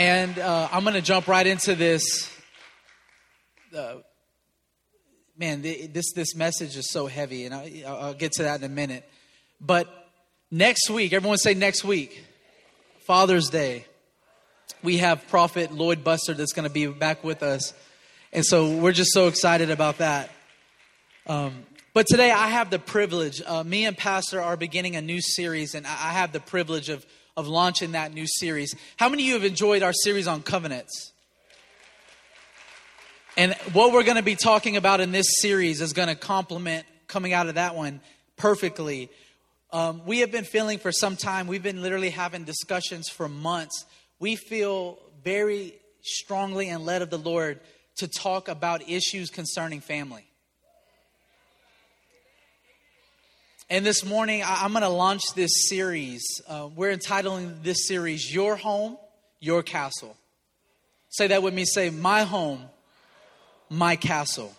And uh, I'm going to jump right into this. Uh, man, this this message is so heavy, and I, I'll get to that in a minute. But next week, everyone say next week, Father's Day, we have Prophet Lloyd Buster that's going to be back with us, and so we're just so excited about that. Um, but today, I have the privilege. Uh, me and Pastor are beginning a new series, and I have the privilege of of launching that new series. How many of you have enjoyed our series on covenants? And what we're going to be talking about in this series is going to complement coming out of that one perfectly. Um, we have been feeling for some time, we've been literally having discussions for months. We feel very strongly and led of the Lord to talk about issues concerning family. And this morning, I'm going to launch this series. Uh, we're entitling this series, Your Home, Your Castle. Say that with me. Say, My home, my castle.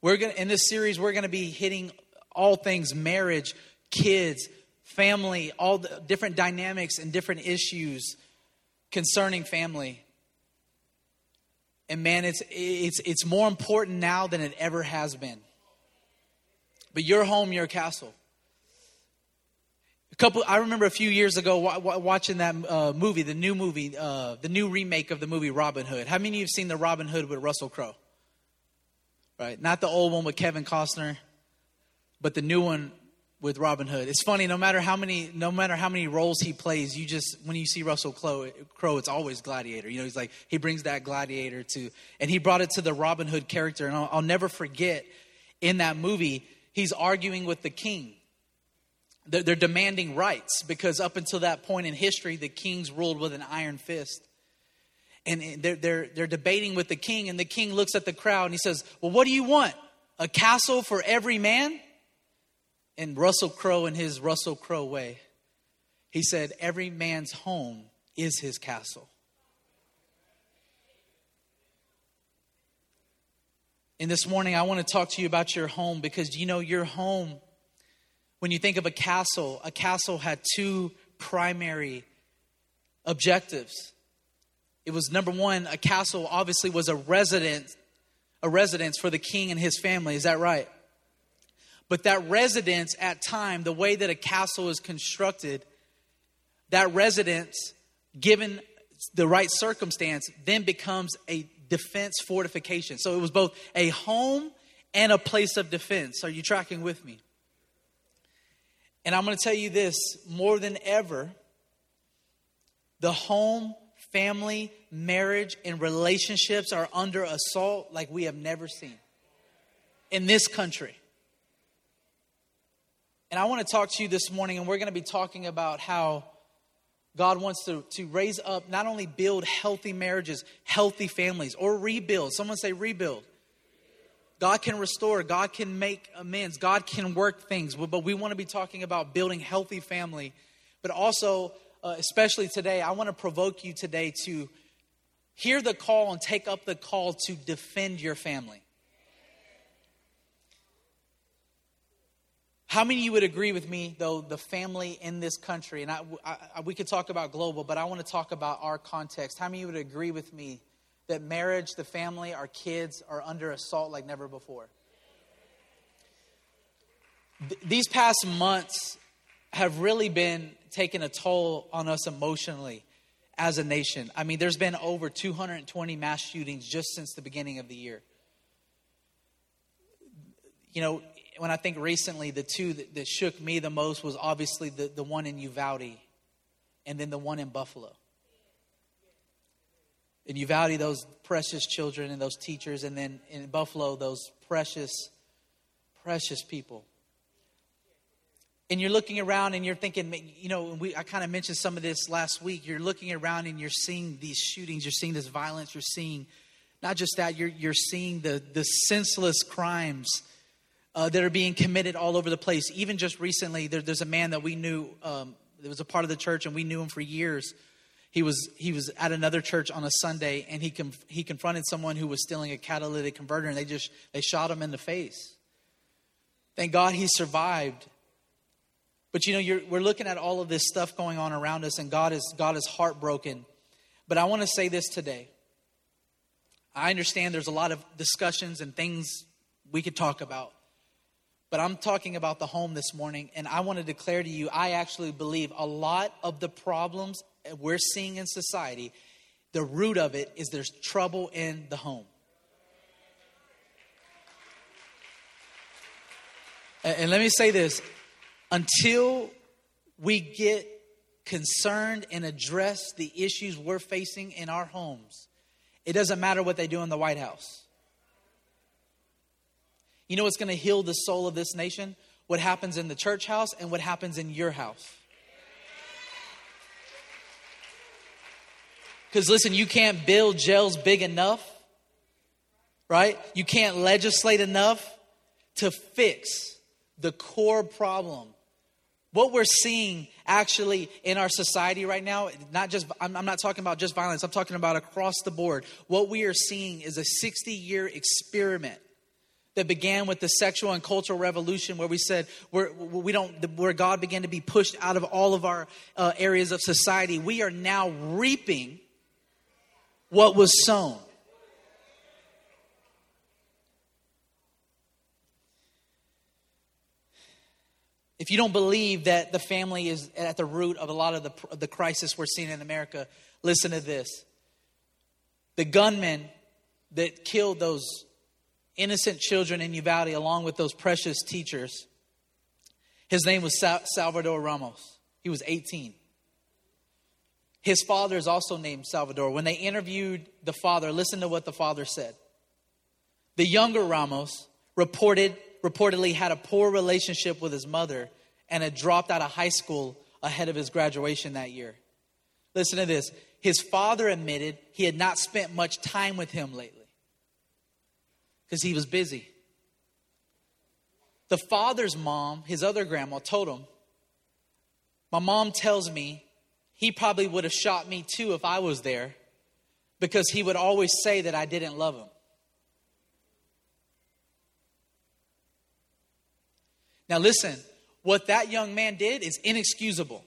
We're going in this series, we're going to be hitting all things marriage, kids, family, all the different dynamics and different issues concerning family. And man, it's, it's, it's more important now than it ever has been. But your home, your castle. A couple, I remember a few years ago watching that uh, movie, the new movie, uh, the new remake of the movie Robin Hood. How many of you have seen the Robin Hood with Russell Crowe? Right, not the old one with Kevin Costner, but the new one with Robin Hood. It's funny, no matter how many, no matter how many roles he plays, you just when you see Russell Crowe, it's always Gladiator. You know, he's like he brings that Gladiator to, and he brought it to the Robin Hood character, and I'll, I'll never forget in that movie he's arguing with the king. They're, they're demanding rights because up until that point in history, the kings ruled with an iron fist. And they're, they're, they're debating with the king, and the king looks at the crowd and he says, Well, what do you want? A castle for every man? And Russell Crowe, in his Russell Crowe way, he said, Every man's home is his castle. And this morning, I want to talk to you about your home because you know your home, when you think of a castle, a castle had two primary objectives. It was number one, a castle obviously was a residence, a residence for the king and his family. Is that right? But that residence at time, the way that a castle is constructed, that residence, given the right circumstance, then becomes a defense fortification. So it was both a home and a place of defense. Are you tracking with me? And I'm going to tell you this more than ever, the home, family, marriage, and relationships are under assault like we have never seen in this country. And I want to talk to you this morning, and we're going to be talking about how God wants to, to raise up, not only build healthy marriages, healthy families, or rebuild. Someone say rebuild. God can restore, God can make amends, God can work things. But we want to be talking about building healthy family. But also, uh, especially today, I want to provoke you today to hear the call and take up the call to defend your family. How many of you would agree with me, though, the family in this country, and I, I, we could talk about global, but I want to talk about our context. How many of you would agree with me that marriage, the family, our kids are under assault like never before? Th- these past months have really been taking a toll on us emotionally as a nation. I mean, there's been over 220 mass shootings just since the beginning of the year. You know, when I think recently, the two that, that shook me the most was obviously the, the one in Uvalde and then the one in Buffalo. In Uvalde, those precious children and those teachers, and then in Buffalo, those precious, precious people. And you're looking around and you're thinking, you know, we, I kind of mentioned some of this last week. You're looking around and you're seeing these shootings, you're seeing this violence, you're seeing not just that, you're, you're seeing the, the senseless crimes uh, that are being committed all over the place. Even just recently, there, there's a man that we knew um, that was a part of the church, and we knew him for years. He was he was at another church on a Sunday, and he he confronted someone who was stealing a catalytic converter, and they just they shot him in the face. Thank God he survived. But you know, we're looking at all of this stuff going on around us, and God is God is heartbroken. But I want to say this today. I understand there's a lot of discussions and things we could talk about. But I'm talking about the home this morning, and I want to declare to you I actually believe a lot of the problems we're seeing in society, the root of it is there's trouble in the home. And let me say this until we get concerned and address the issues we're facing in our homes, it doesn't matter what they do in the White House. You know what's going to heal the soul of this nation? What happens in the church house and what happens in your house. Because listen, you can't build jails big enough, right? You can't legislate enough to fix the core problem. What we're seeing actually in our society right now, not just, I'm, I'm not talking about just violence, I'm talking about across the board. What we are seeing is a 60 year experiment that began with the sexual and cultural revolution where we said we're, we don't where god began to be pushed out of all of our uh, areas of society. We are now reaping what was sown. If you don't believe that the family is at the root of a lot of the, of the crisis we're seeing in america listen to this. The gunmen that killed those innocent children in Uvalde along with those precious teachers. His name was Salvador Ramos. He was 18. His father is also named Salvador. When they interviewed the father, listen to what the father said. The younger Ramos reported, reportedly had a poor relationship with his mother and had dropped out of high school ahead of his graduation that year. Listen to this. His father admitted he had not spent much time with him lately because he was busy. The father's mom, his other grandma, told him, My mom tells me he probably would have shot me too if I was there because he would always say that I didn't love him. Now, listen, what that young man did is inexcusable.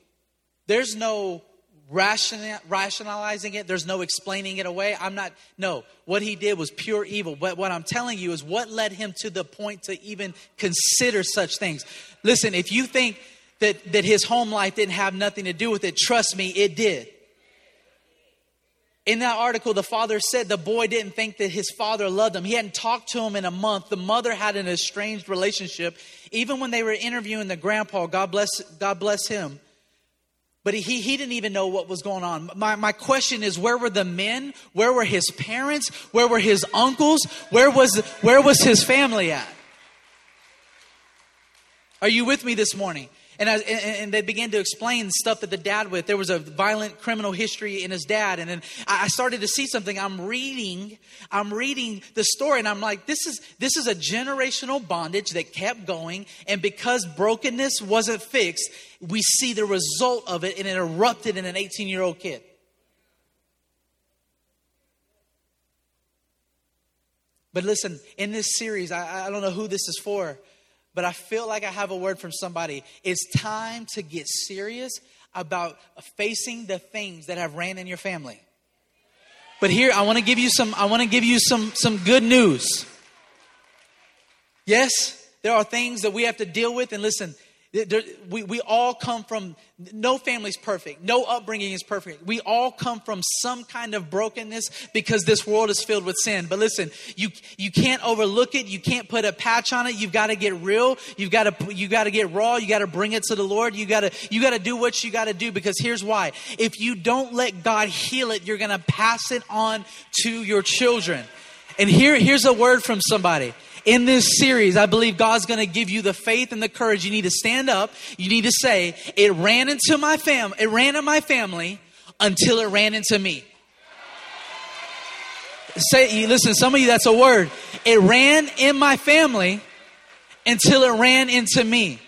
There's no rationalizing it. There's no explaining it away. I'm not, no. What he did was pure evil. But what I'm telling you is what led him to the point to even consider such things. Listen, if you think that, that his home life didn't have nothing to do with it, trust me, it did. In that article, the father said the boy didn't think that his father loved him. He hadn't talked to him in a month. The mother had an estranged relationship. Even when they were interviewing the grandpa, God bless, God bless him, but he, he didn't even know what was going on. My, my question is where were the men? Where were his parents? Where were his uncles? Where was, where was his family at? Are you with me this morning? And, I, and, they began to explain stuff that the dad with. There was a violent criminal history in his dad. And then I started to see something. I'm reading, I'm reading the story and I'm like, this is, this is a generational bondage that kept going. And because brokenness wasn't fixed, we see the result of it and it erupted in an 18 year old kid. But listen, in this series, I, I don't know who this is for, but I feel like I have a word from somebody. It's time to get serious about facing the things that have ran in your family. But here I want to give you some I want to give you some some good news. Yes, there are things that we have to deal with and listen, there, we, we all come from, no family's perfect. No upbringing is perfect. We all come from some kind of brokenness because this world is filled with sin. But listen, you, you can't overlook it. You can't put a patch on it. You've got to get real. You've got to, you got to get raw. You got to bring it to the Lord. You got to, you got to do what you got to do because here's why. If you don't let God heal it, you're going to pass it on to your children. And here, here's a word from somebody in this series, I believe God's going to give you the faith and the courage. You need to stand up. You need to say, it ran into my fam, it ran in my family until it ran into me. Say, listen, some of you, that's a word. It ran in my family until it ran into me.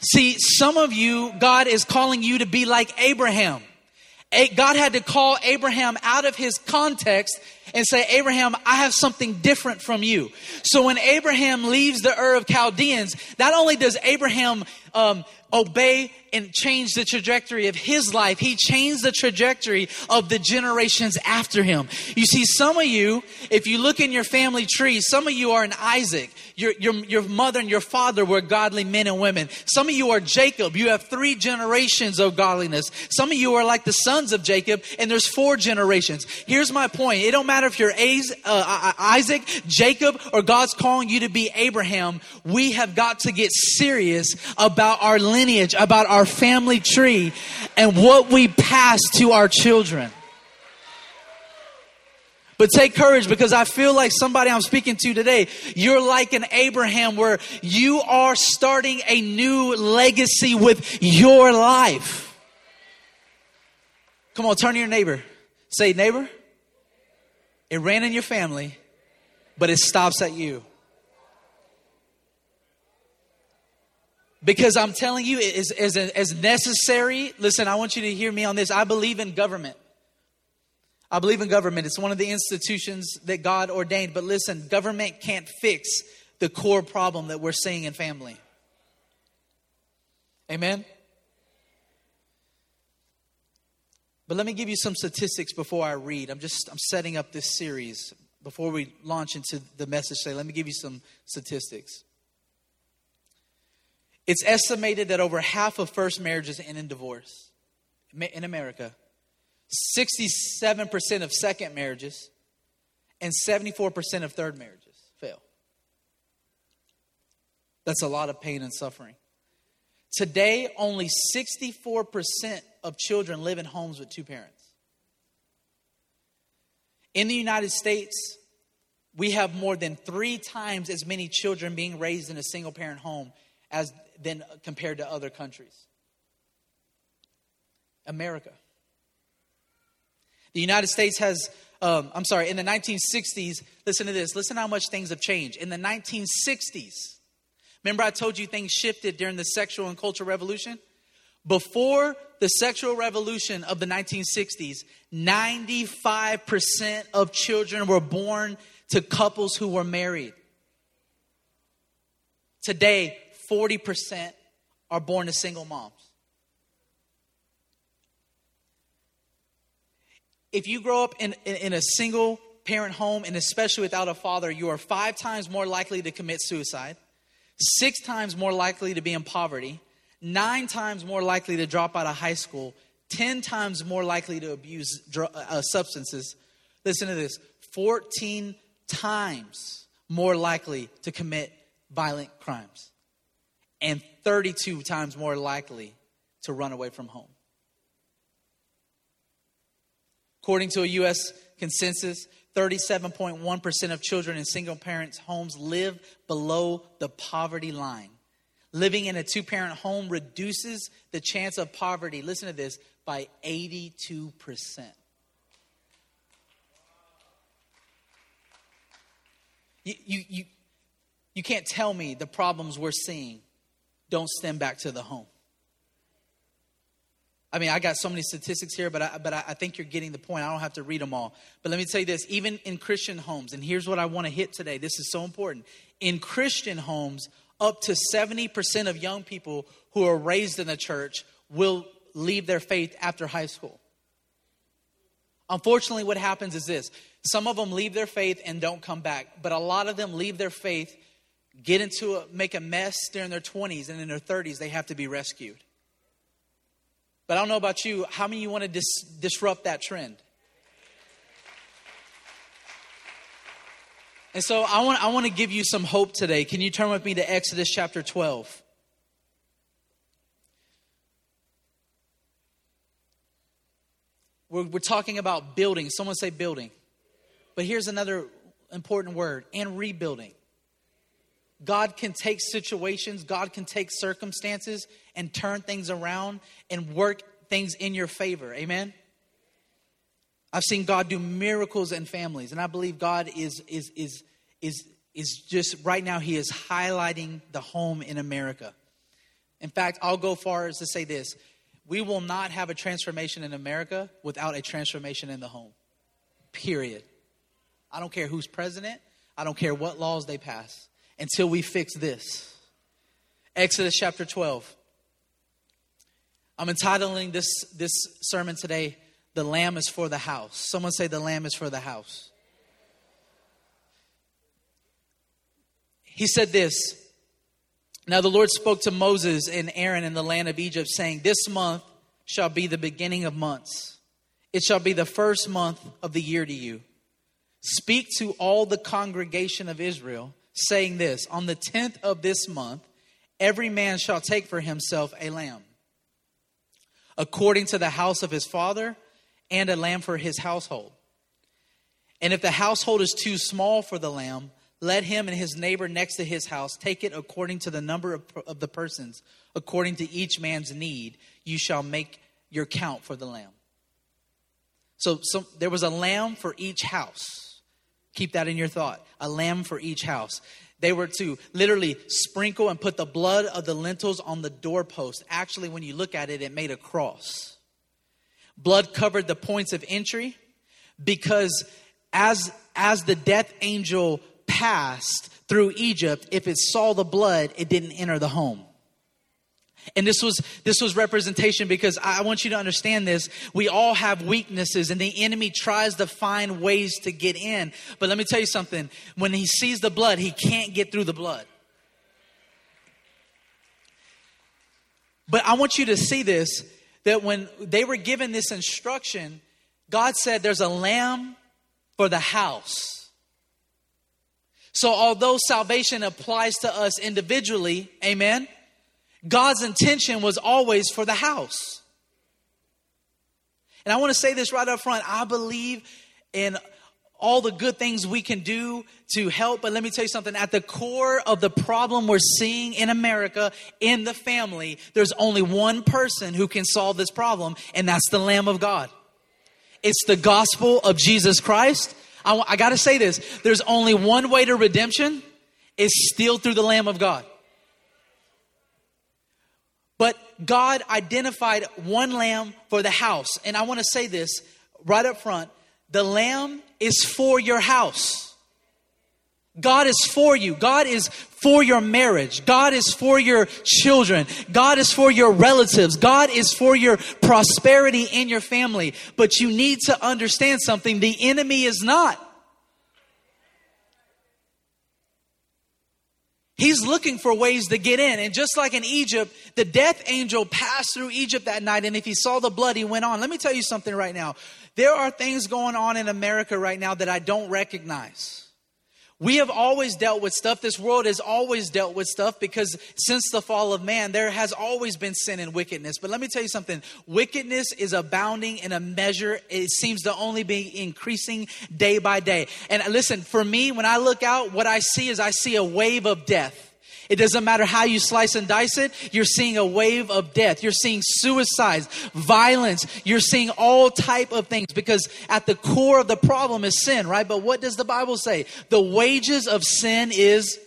See, some of you, God is calling you to be like Abraham. God had to call Abraham out of his context and say, Abraham, I have something different from you. So when Abraham leaves the Ur of Chaldeans, not only does Abraham um, obey and change the trajectory of his life, he changed the trajectory of the generations after him. You see, some of you, if you look in your family tree, some of you are an Isaac. Your, your, your mother and your father were godly men and women. Some of you are Jacob. You have three generations of godliness. Some of you are like the sons of Jacob, and there's four generations. Here's my point. It don't matter if you're uh, Isaac, Jacob, or God's calling you to be Abraham. We have got to get serious about our lineage, about our family tree, and what we pass to our children. But take courage because I feel like somebody I'm speaking to today, you're like an Abraham where you are starting a new legacy with your life. Come on, turn to your neighbor. Say, neighbor, it ran in your family, but it stops at you. Because I'm telling you, as, as, as necessary, listen, I want you to hear me on this. I believe in government. I believe in government. It's one of the institutions that God ordained. But listen, government can't fix the core problem that we're seeing in family. Amen? But let me give you some statistics before I read. I'm just I'm setting up this series before we launch into the message today. Let me give you some statistics. It's estimated that over half of first marriages end in divorce in America. 67% of second marriages and 74% of third marriages fail. That's a lot of pain and suffering. Today, only 64% of children live in homes with two parents. In the United States, we have more than three times as many children being raised in a single parent home as than compared to other countries. America. The United States has, um, I'm sorry, in the 1960s, listen to this, listen how much things have changed. In the 1960s, remember I told you things shifted during the sexual and cultural revolution? Before the sexual revolution of the 1960s, 95% of children were born to couples who were married. Today, 40% are born to single moms. If you grow up in, in, in, a single parent home, and especially without a father, you are five times more likely to commit suicide, six times more likely to be in poverty, nine times more likely to drop out of high school, 10 times more likely to abuse dr- uh, substances. Listen to this 14 times more likely to commit violent crimes and 32 times more likely to run away from home. According to a U.S. consensus, 37.1% of children in single parents' homes live below the poverty line. Living in a two parent home reduces the chance of poverty, listen to this, by 82%. You, you, you, you can't tell me the problems we're seeing don't stem back to the home. I mean, I got so many statistics here, but I, but I think you're getting the point. I don't have to read them all. But let me tell you this even in Christian homes, and here's what I want to hit today. This is so important. In Christian homes, up to 70% of young people who are raised in the church will leave their faith after high school. Unfortunately, what happens is this some of them leave their faith and don't come back, but a lot of them leave their faith get into a, make a mess during their 20s and in their 30s they have to be rescued. But i don't know about you how many you want to dis- disrupt that trend? And so i want, I want to give you some hope today. Can you turn with me to exodus chapter 12 we're, we're talking about building. Someone say building. But here's another important word and rebuilding God can take situations, God can take circumstances and turn things around and work things in your favor. Amen. I've seen God do miracles in families, and I believe God is is is is is just right now he is highlighting the home in America. In fact, I'll go far as to say this. We will not have a transformation in America without a transformation in the home. Period. I don't care who's president. I don't care what laws they pass until we fix this. Exodus chapter 12. I'm entitling this, this sermon today, The Lamb is for the House. Someone say, The Lamb is for the House. He said this Now the Lord spoke to Moses and Aaron in the land of Egypt, saying, This month shall be the beginning of months. It shall be the first month of the year to you. Speak to all the congregation of Israel, saying this On the tenth of this month, every man shall take for himself a lamb, according to the house of his father, and a lamb for his household. And if the household is too small for the lamb, let him and his neighbor next to his house take it according to the number of, of the persons, according to each man's need. You shall make your count for the lamb. So, so there was a lamb for each house. Keep that in your thought. A lamb for each house. They were to literally sprinkle and put the blood of the lintels on the doorpost. Actually, when you look at it, it made a cross. Blood covered the points of entry because as, as the death angel passed through Egypt, if it saw the blood, it didn't enter the home. And this was this was representation because I want you to understand this. We all have weaknesses and the enemy tries to find ways to get in. But let me tell you something. When he sees the blood, he can't get through the blood. But I want you to see this that when they were given this instruction, God said there's a lamb for the house. So although salvation applies to us individually, amen? God's intention was always for the house. And I want to say this right up front. I believe in all the good things we can do to help. But let me tell you something at the core of the problem we're seeing in America, in the family, there's only one person who can solve this problem, and that's the Lamb of God. It's the gospel of Jesus Christ. I, I got to say this there's only one way to redemption, is still through the Lamb of God. But God identified one lamb for the house. And I want to say this right up front the lamb is for your house. God is for you. God is for your marriage. God is for your children. God is for your relatives. God is for your prosperity in your family. But you need to understand something the enemy is not. He's looking for ways to get in. And just like in Egypt, the death angel passed through Egypt that night. And if he saw the blood, he went on. Let me tell you something right now. There are things going on in America right now that I don't recognize. We have always dealt with stuff. This world has always dealt with stuff because since the fall of man, there has always been sin and wickedness. But let me tell you something wickedness is abounding in a measure. It seems to only be increasing day by day. And listen, for me, when I look out, what I see is I see a wave of death. It doesn't matter how you slice and dice it, you're seeing a wave of death. You're seeing suicides, violence. You're seeing all type of things because at the core of the problem is sin, right? But what does the Bible say? The wages of sin is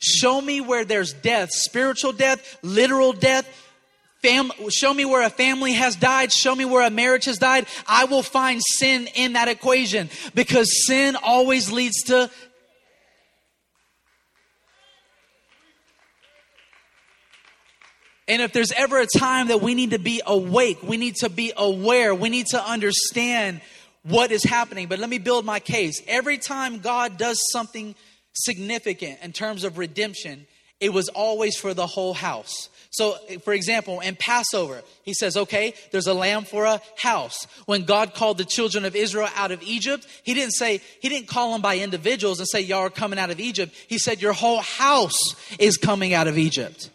Show me where there's death, spiritual death, literal death. Fam- show me where a family has died. Show me where a marriage has died. I will find sin in that equation because sin always leads to And if there's ever a time that we need to be awake, we need to be aware, we need to understand what is happening. But let me build my case. Every time God does something significant in terms of redemption, it was always for the whole house. So, for example, in Passover, he says, okay, there's a lamb for a house. When God called the children of Israel out of Egypt, he didn't say, he didn't call them by individuals and say, y'all are coming out of Egypt. He said, your whole house is coming out of Egypt.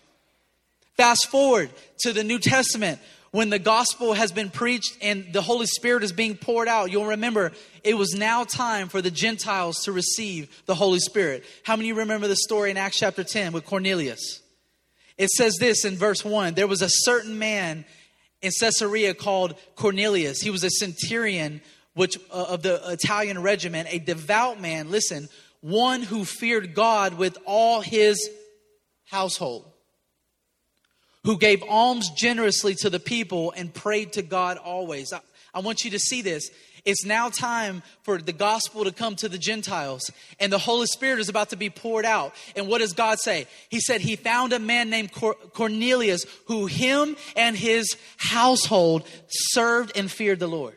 Fast forward to the New Testament when the gospel has been preached and the Holy Spirit is being poured out. You'll remember it was now time for the Gentiles to receive the Holy Spirit. How many remember the story in Acts chapter 10 with Cornelius? It says this in verse 1 There was a certain man in Caesarea called Cornelius. He was a centurion which, uh, of the Italian regiment, a devout man, listen, one who feared God with all his household who gave alms generously to the people and prayed to God always. I, I want you to see this. It's now time for the gospel to come to the Gentiles, and the Holy Spirit is about to be poured out. And what does God say? He said he found a man named Cornelius who him and his household served and feared the Lord.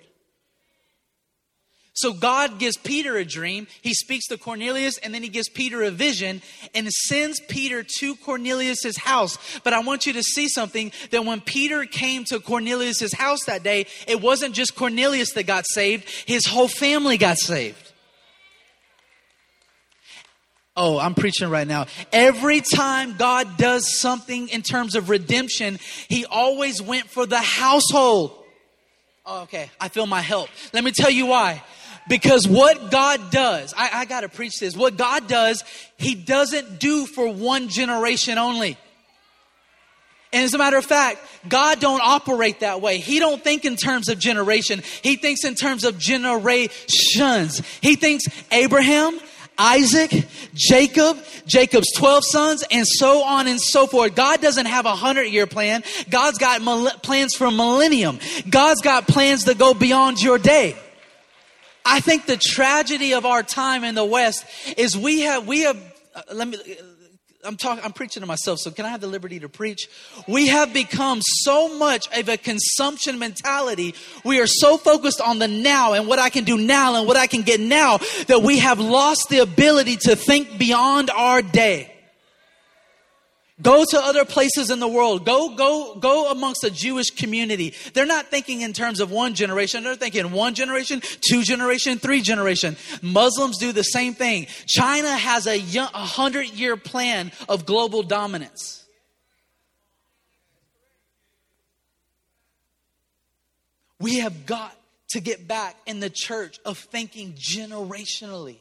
So God gives Peter a dream. He speaks to Cornelius and then he gives Peter a vision and sends Peter to Cornelius's house. But I want you to see something that when Peter came to Cornelius's house that day, it wasn't just Cornelius that got saved, his whole family got saved. Oh, I'm preaching right now. Every time God does something in terms of redemption, he always went for the household. Oh, okay, I feel my help. Let me tell you why. Because what God does, I, I got to preach this. What God does, He doesn't do for one generation only. And as a matter of fact, God don't operate that way. He don't think in terms of generation. He thinks in terms of generations. He thinks Abraham, Isaac, Jacob, Jacob's 12 sons, and so on and so forth. God doesn't have a hundred year plan. God's got plans for a millennium. God's got plans that go beyond your day. I think the tragedy of our time in the West is we have, we have, uh, let me, I'm talking, I'm preaching to myself, so can I have the liberty to preach? We have become so much of a consumption mentality. We are so focused on the now and what I can do now and what I can get now that we have lost the ability to think beyond our day. Go to other places in the world. Go, go, go amongst a Jewish community. They're not thinking in terms of one generation. They're thinking one generation, two generation, three generation. Muslims do the same thing. China has a, a hundred year plan of global dominance. We have got to get back in the church of thinking generationally.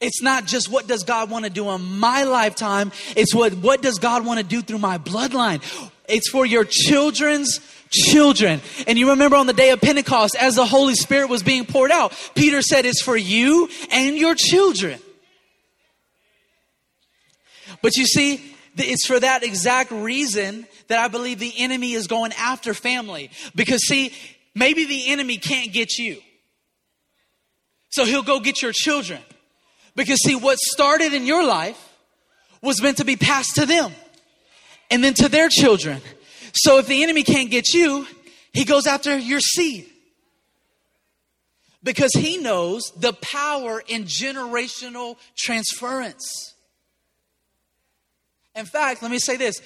It's not just what does God want to do in my lifetime, it's what, what does God want to do through my bloodline. It's for your children's children. And you remember on the day of Pentecost, as the Holy Spirit was being poured out, Peter said, It's for you and your children. But you see, it's for that exact reason that I believe the enemy is going after family. Because, see, maybe the enemy can't get you. So he'll go get your children. Because, see, what started in your life was meant to be passed to them and then to their children. So, if the enemy can't get you, he goes after your seed. Because he knows the power in generational transference. In fact, let me say this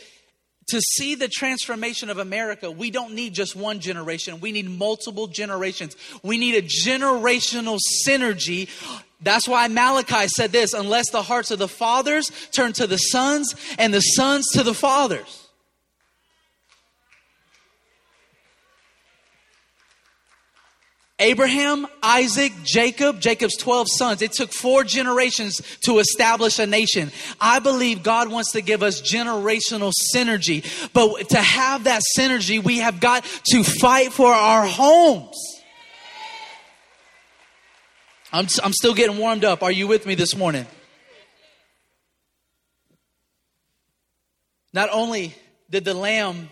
to see the transformation of America, we don't need just one generation. We need multiple generations. We need a generational synergy that's why Malachi said this unless the hearts of the fathers turn to the sons and the sons to the fathers. Abraham, Isaac, Jacob, Jacob's 12 sons. It took four generations to establish a nation. I believe God wants to give us generational synergy. But to have that synergy, we have got to fight for our homes. I'm, I'm still getting warmed up. Are you with me this morning? Not only did the lamb,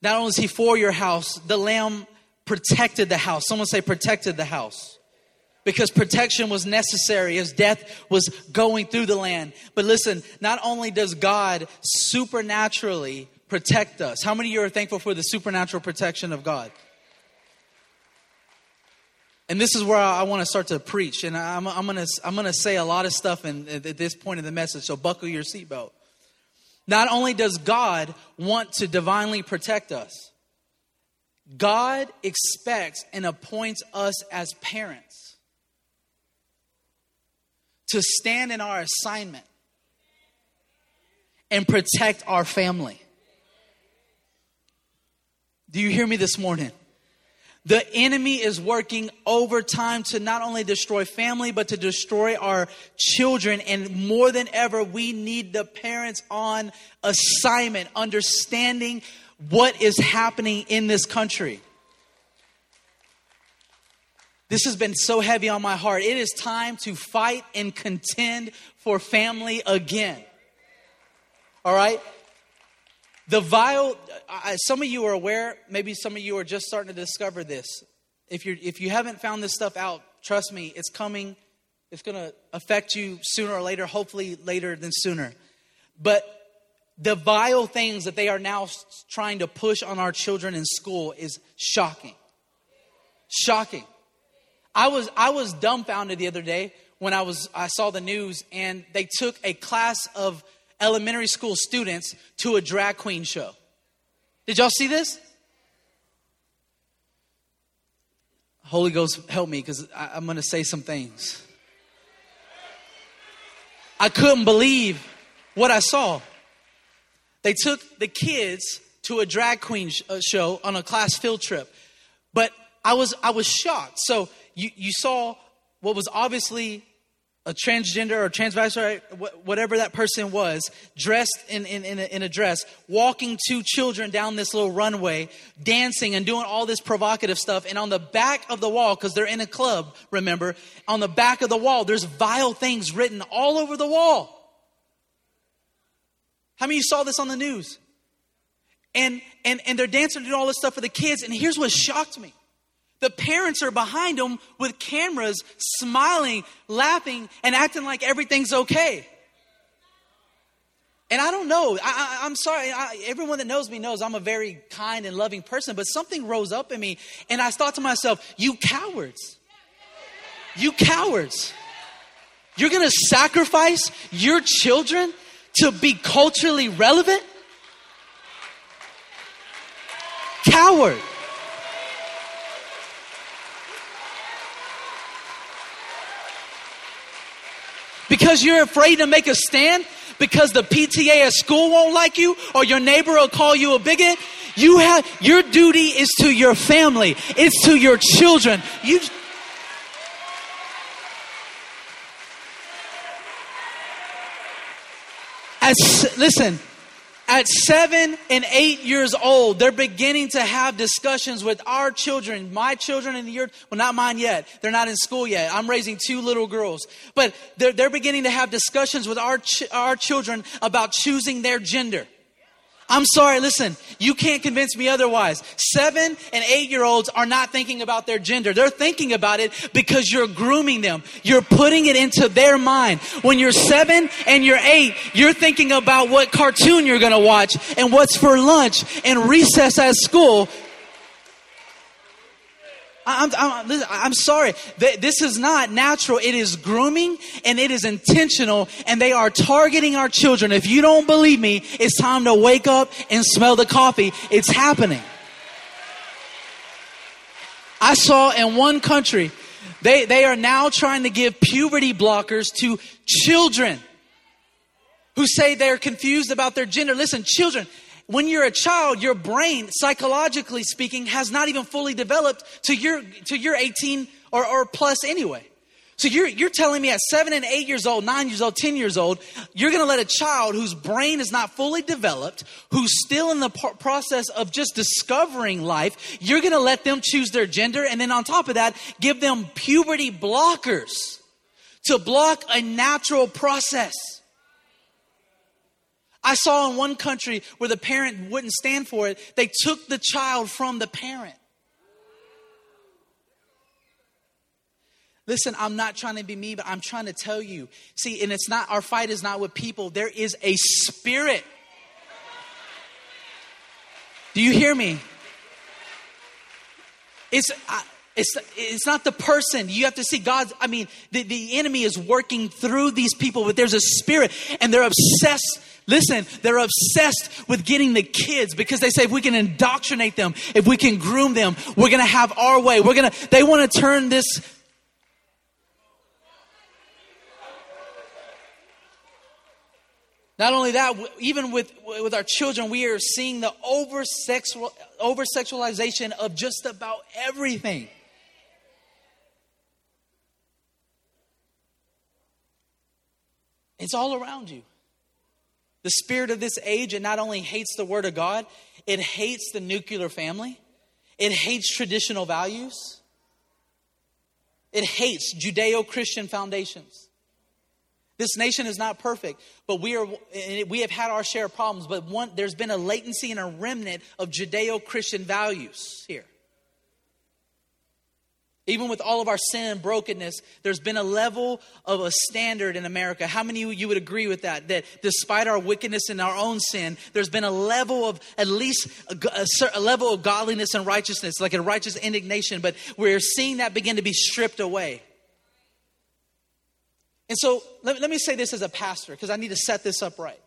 not only is he for your house, the lamb protected the house. Someone say protected the house. Because protection was necessary as death was going through the land. But listen, not only does God supernaturally protect us, how many of you are thankful for the supernatural protection of God? And this is where I, want to start to preach, and I'm, I'm going to I'm to say a lot of stuff in, at this point in the message. So buckle your seatbelt. Not only does God want to divinely protect us, God expects and appoints us as parents to stand in our assignment and protect our family. Do you hear me this morning? The enemy is working overtime to not only destroy family, but to destroy our children. And more than ever, we need the parents on assignment, understanding what is happening in this country. This has been so heavy on my heart. It is time to fight and contend for family again. All right? The vile, I, some of you are aware, maybe some of you are just starting to discover this. If, you're, if you haven't found this stuff out, trust me, it's coming. It's going to affect you sooner or later, hopefully later than sooner. But the vile things that they are now trying to push on our children in school is shocking. Shocking. I was, I was dumbfounded the other day when I, was, I saw the news and they took a class of elementary school students to a drag queen show. Did y'all see this? Holy Ghost, help me because I'm going to say some things. I couldn't believe what I saw. They took the kids to a drag queen sh- uh, show on a class field trip. But I was, I was shocked. So you, you saw what was obviously a transgender or transvestite, whatever that person was, dressed in, in, in, a, in a dress, walking two children down this little runway, dancing and doing all this provocative stuff. And on the back of the wall, because they're in a club, remember, on the back of the wall, there's vile things written all over the wall. How many of you saw this on the news? And, and, and they're dancing and doing all this stuff for the kids. And here's what shocked me the parents are behind them with cameras, smiling, laughing, and acting like everything's okay. And I don't know. I, am sorry. I, everyone that knows me knows I'm a very kind and loving person, but something rose up in me, and I thought to myself, You cowards. You cowards. You're going to sacrifice your children to be culturally relevant? Coward. Because you're afraid to make a stand? Because the PTA at school won't like you or your neighbor will call you a bigot? You have your duty is to your family. It's to your children. You As listen, at seven and eight years old, they're beginning to have discussions with our children, my children in the year, well, not mine yet. They're not in school yet. I'm raising two little girls. But they're, they're beginning to have discussions with our, ch- our children about choosing their gender. I'm sorry, listen, you can't convince me otherwise. Seven and eight year olds are not thinking about their gender. They're thinking about it because you're grooming them. You're putting it into their mind. When you're seven and you're eight, you're thinking about what cartoon you're going to watch and what's for lunch and recess at school I'm, I'm, I'm, sorry. This is not natural. It is grooming and it is intentional and they are targeting our children. If you don't believe me, it's time to wake up and smell the coffee. It's happening. I saw in one country, they, they are now trying to give puberty blockers to children who say they're confused about their gender. Listen, children, when you're a child, your brain, psychologically speaking, has not even fully developed to your to your 18 or, or plus anyway. So you're, you're telling me at seven and eight years old, nine years old, 10 years old, you're going to let a child whose brain is not fully developed, who's still in the process of just discovering life, you're going to let them choose their gender. And then on top of that, give them puberty blockers to block a natural process. I saw in one country where the parent wouldn't stand for it, they took the child from the parent. Listen, I'm not trying to be me, but I'm trying to tell you. See, and it's not, our fight is not with people, there is a spirit. Do you hear me? It's, I, it's, it's not the person. You have to see God's, I mean, the, the enemy is working through these people, but there's a spirit and they're obsessed Listen, they're obsessed with getting the kids because they say if we can indoctrinate them, if we can groom them, we're going to have our way. We're going to, they want to turn this. Not only that, even with, with our children, we are seeing the over sexualization of just about everything. It's all around you. The spirit of this age, it not only hates the Word of God, it hates the nuclear family, it hates traditional values, it hates Judeo Christian foundations. This nation is not perfect, but we are we have had our share of problems, but one there's been a latency and a remnant of Judeo-Christian values here. Even with all of our sin and brokenness, there's been a level of a standard in America. How many of you would agree with that? That despite our wickedness and our own sin, there's been a level of at least a, a, level of godliness and righteousness, like a righteous indignation, but we're seeing that begin to be stripped away. And so let, let me say this as a pastor, because I need to set this up right.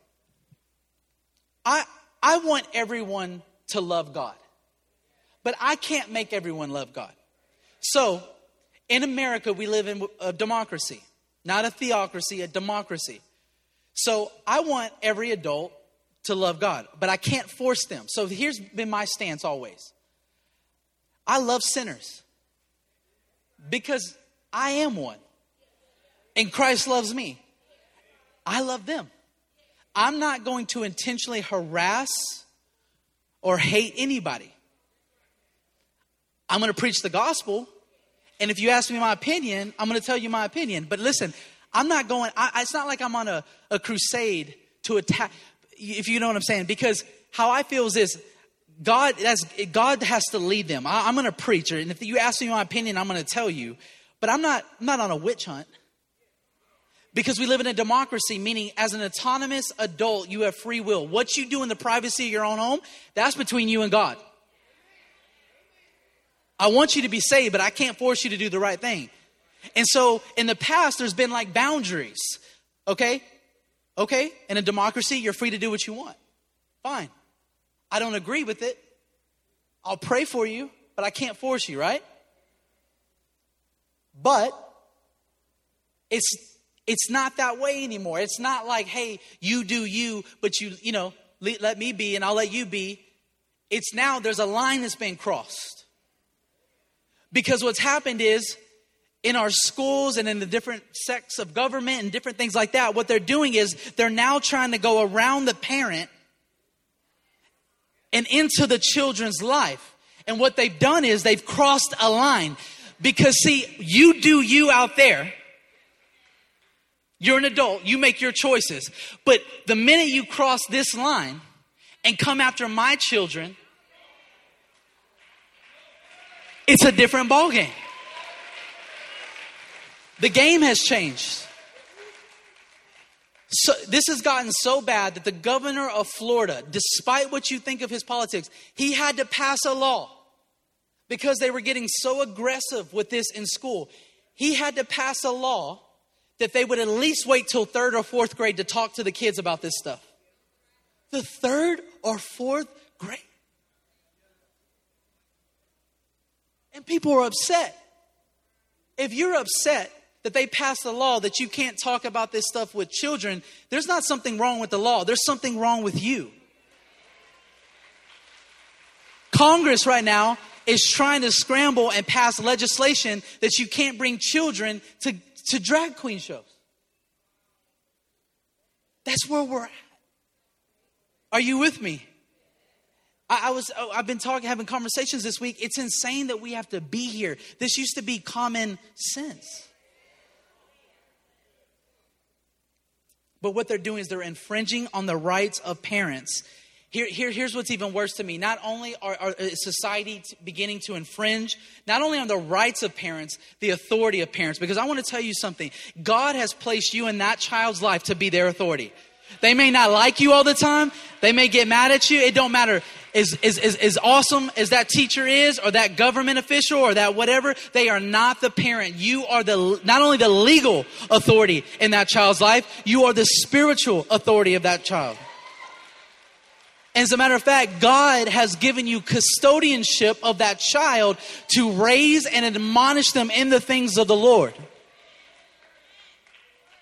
I, I want everyone to love God, but I can't make everyone love God. So, in America, we live in a democracy, not a theocracy, a democracy. So, I want every adult to love God, but I can't force them. So, here's been my stance always I love sinners because I am one, and Christ loves me. I love them. I'm not going to intentionally harass or hate anybody. I'm going to preach the gospel, and if you ask me my opinion, I'm going to tell you my opinion. But listen, I'm not going, I, it's not like I'm on a, a crusade to attack, if you know what I'm saying. Because how I feel is this God, that's, God has to lead them. I, am going to preach, and if you ask me my opinion, I'm going to tell you. But I'm not, I'm not on a witch hunt. Because we live in a democracy, meaning as an autonomous adult, you have free will. What you do in the privacy of your own home, that's between you and God. I want you to be saved, but I can't force you to do the right thing. And so in the past, there's been like boundaries. Okay? Okay? In a democracy, you're free to do what you want. Fine. I don't agree with it. I'll pray for you, but I can't force you, right? But it's it's not that way anymore. It's not like, hey, you do you, but you, you know, let me be and I'll let you be. It's now there's a line that's been crossed. Because what's happened is in our schools and in the different sects of government and different things like that, what they're doing is they're now trying to go around the parent and into the children's life. And what they've done is they've crossed a line. Because, see, you do you out there. You're an adult, you make your choices. But the minute you cross this line and come after my children, it's a different ballgame. The game has changed. So, this has gotten so bad that the governor of Florida, despite what you think of his politics, he had to pass a law because they were getting so aggressive with this in school. He had to pass a law that they would at least wait till third or fourth grade to talk to the kids about this stuff. The third or fourth grade. And people are upset. If you're upset that they passed a law that you can't talk about this stuff with children, there's not something wrong with the law, there's something wrong with you. Congress right now is trying to scramble and pass legislation that you can't bring children to, to drag queen shows. That's where we're at. Are you with me? I, I was, oh, I've been talking, having conversations this week. It's insane that we have to be here. This used to be common sense. But what they're doing is they're infringing on the rights of parents. Here, here, here's what's even worse to me. Not only are, are society beginning to infringe, not only on the rights of parents, the authority of parents, because I want to tell you something. God has placed you in that child's life to be their authority. They may not like you all the time. They may get mad at you. It don't matter as, as, as, as awesome as that teacher is or that government official or that whatever, they are not the parent. You are the, not only the legal authority in that child's life, you are the spiritual authority of that child. And as a matter of fact, God has given you custodianship of that child to raise and admonish them in the things of the Lord.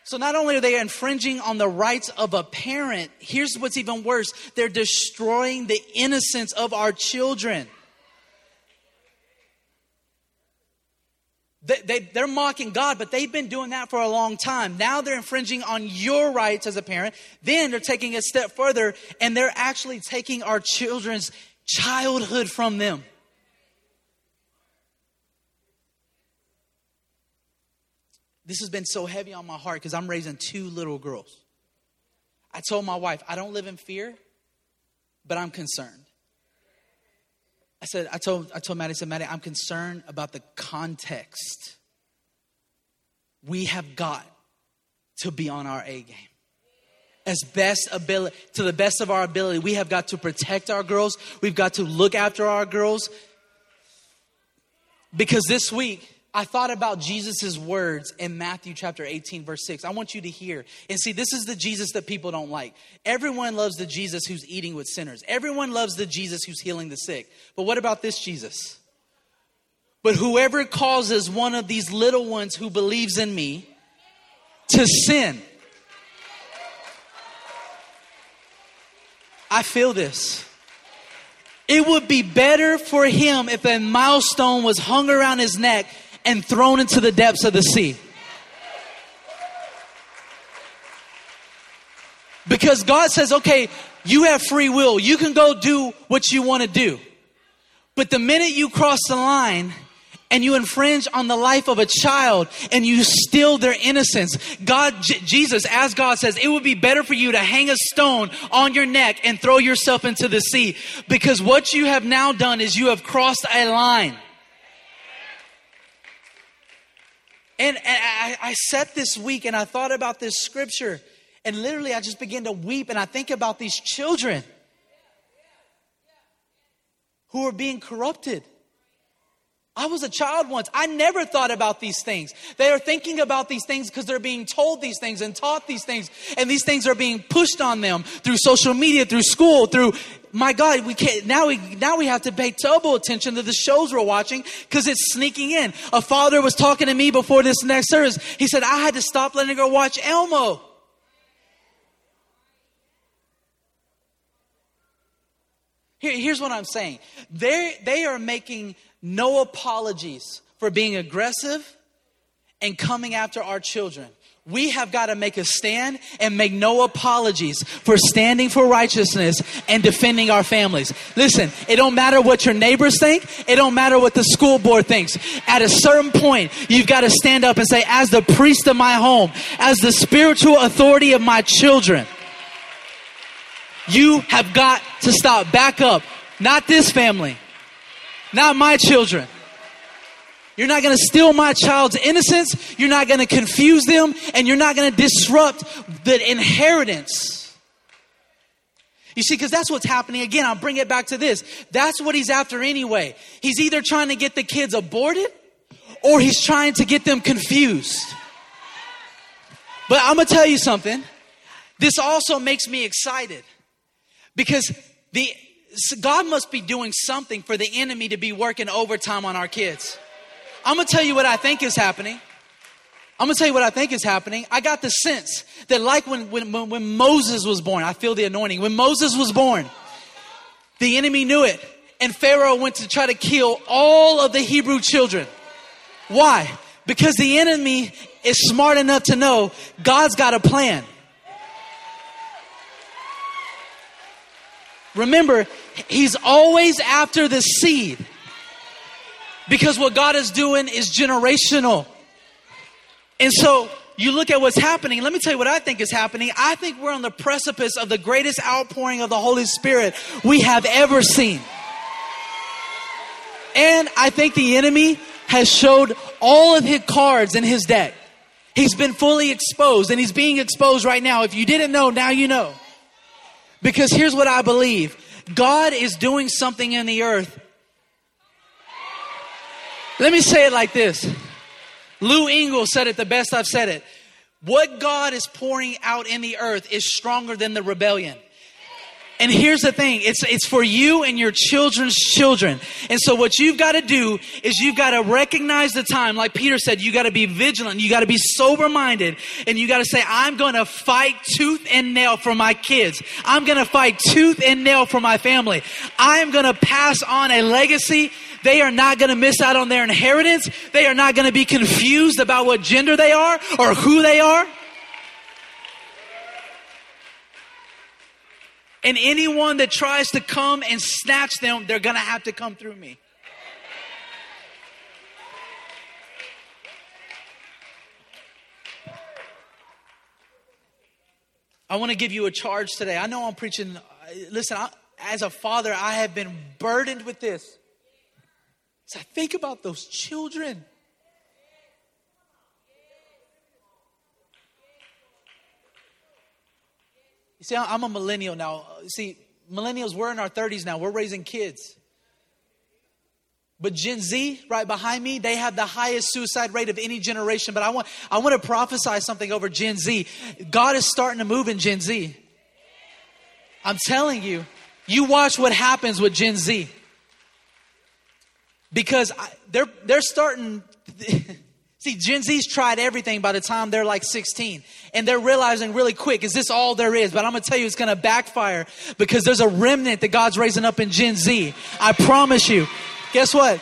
So not only are they infringing on the rights of a parent, here's what's even worse they're destroying the innocence of our children. They, they, are mocking God, but they've been doing that for a long time. Now they're infringing on your rights as a parent. Then they're taking a step further and they're actually taking our children's childhood from them. This has been so heavy on my heart because I'm raising two little girls. I told my wife, I don't live in fear, but I'm concerned. I said, I told, I told Maddie, I said, Maddie, I'm concerned about the context. We have got to be on our A game. As best ability, to the best of our ability, we have got to protect our girls. We've got to look after our girls. Because this week, I thought about Jesus' words in Matthew chapter 18, verse 6. I want you to hear. And see, this is the Jesus that people don't like. Everyone loves the Jesus who's eating with sinners, everyone loves the Jesus who's healing the sick. But what about this Jesus? But whoever causes one of these little ones who believes in me to sin, I feel this. It would be better for him if a millstone was hung around his neck and thrown into the depths of the sea. Because God says, okay, you have free will. You can go do what you want to do. But the minute you cross the line and you infringe on the life of a child and you steal their innocence, God, J- Jesus, as God says, it would be better for you to hang a stone on your neck and throw yourself into the sea. Because what you have now done is you have crossed a line. And, and I, I sat this week and I thought about this scripture, and literally I just began to weep and I think about these children who are being corrupted. I was a child once. I never thought about these things. They are thinking about these things because they're being told these things and taught these things. And these things are being pushed on them through social media, through school, through my God, we can't now we now we have to pay double attention to the shows we're watching because it's sneaking in. A father was talking to me before this next service. He said, I had to stop letting her watch Elmo. Here, here's what I'm saying. They they are making no apologies for being aggressive and coming after our children. We have got to make a stand and make no apologies for standing for righteousness and defending our families. Listen, it don't matter what your neighbors think. It don't matter what the school board thinks. At a certain point, you've got to stand up and say, as the priest of my home, as the spiritual authority of my children, you have got to stop. Back up. Not this family. Not my children. You're not going to steal my child's innocence. You're not going to confuse them. And you're not going to disrupt the inheritance. You see, because that's what's happening. Again, I'll bring it back to this. That's what he's after anyway. He's either trying to get the kids aborted or he's trying to get them confused. But I'm going to tell you something. This also makes me excited because the God must be doing something for the enemy to be working overtime on our kids. I'm gonna tell you what I think is happening. I'm gonna tell you what I think is happening. I got the sense that, like when, when, when Moses was born, I feel the anointing. When Moses was born, the enemy knew it, and Pharaoh went to try to kill all of the Hebrew children. Why? Because the enemy is smart enough to know God's got a plan. Remember, he's always after the seed. Because what God is doing is generational. And so you look at what's happening. Let me tell you what I think is happening. I think we're on the precipice of the greatest outpouring of the Holy Spirit we have ever seen. And I think the enemy has showed all of his cards in his deck. He's been fully exposed and he's being exposed right now. If you didn't know, now you know. Because here's what I believe God is doing something in the earth let me say it like this. Lou Engle said it the best I've said it. What God is pouring out in the earth is stronger than the rebellion. And here's the thing, it's it's for you and your children's children. And so what you've got to do is you've got to recognize the time. Like Peter said, you got to be vigilant, you got to be sober minded, and you got to say I'm going to fight tooth and nail for my kids. I'm going to fight tooth and nail for my family. I'm going to pass on a legacy they are not going to miss out on their inheritance. They are not going to be confused about what gender they are or who they are. And anyone that tries to come and snatch them, they're going to have to come through me. I want to give you a charge today. I know I'm preaching. Uh, listen, I, as a father, I have been burdened with this. So I think about those children. You see, I'm a millennial now. See, millennials, we're in our 30s now. We're raising kids. But Gen Z, right behind me, they have the highest suicide rate of any generation. But I want, I want to prophesy something over Gen Z. God is starting to move in Gen Z. I'm telling you, you watch what happens with Gen Z. Because I, they're, they're starting, see, Gen Z's tried everything by the time they're like 16. And they're realizing really quick, is this all there is? But I'm to tell you, it's to backfire because there's a remnant that God's raising up in Gen Z. I promise you. Guess what?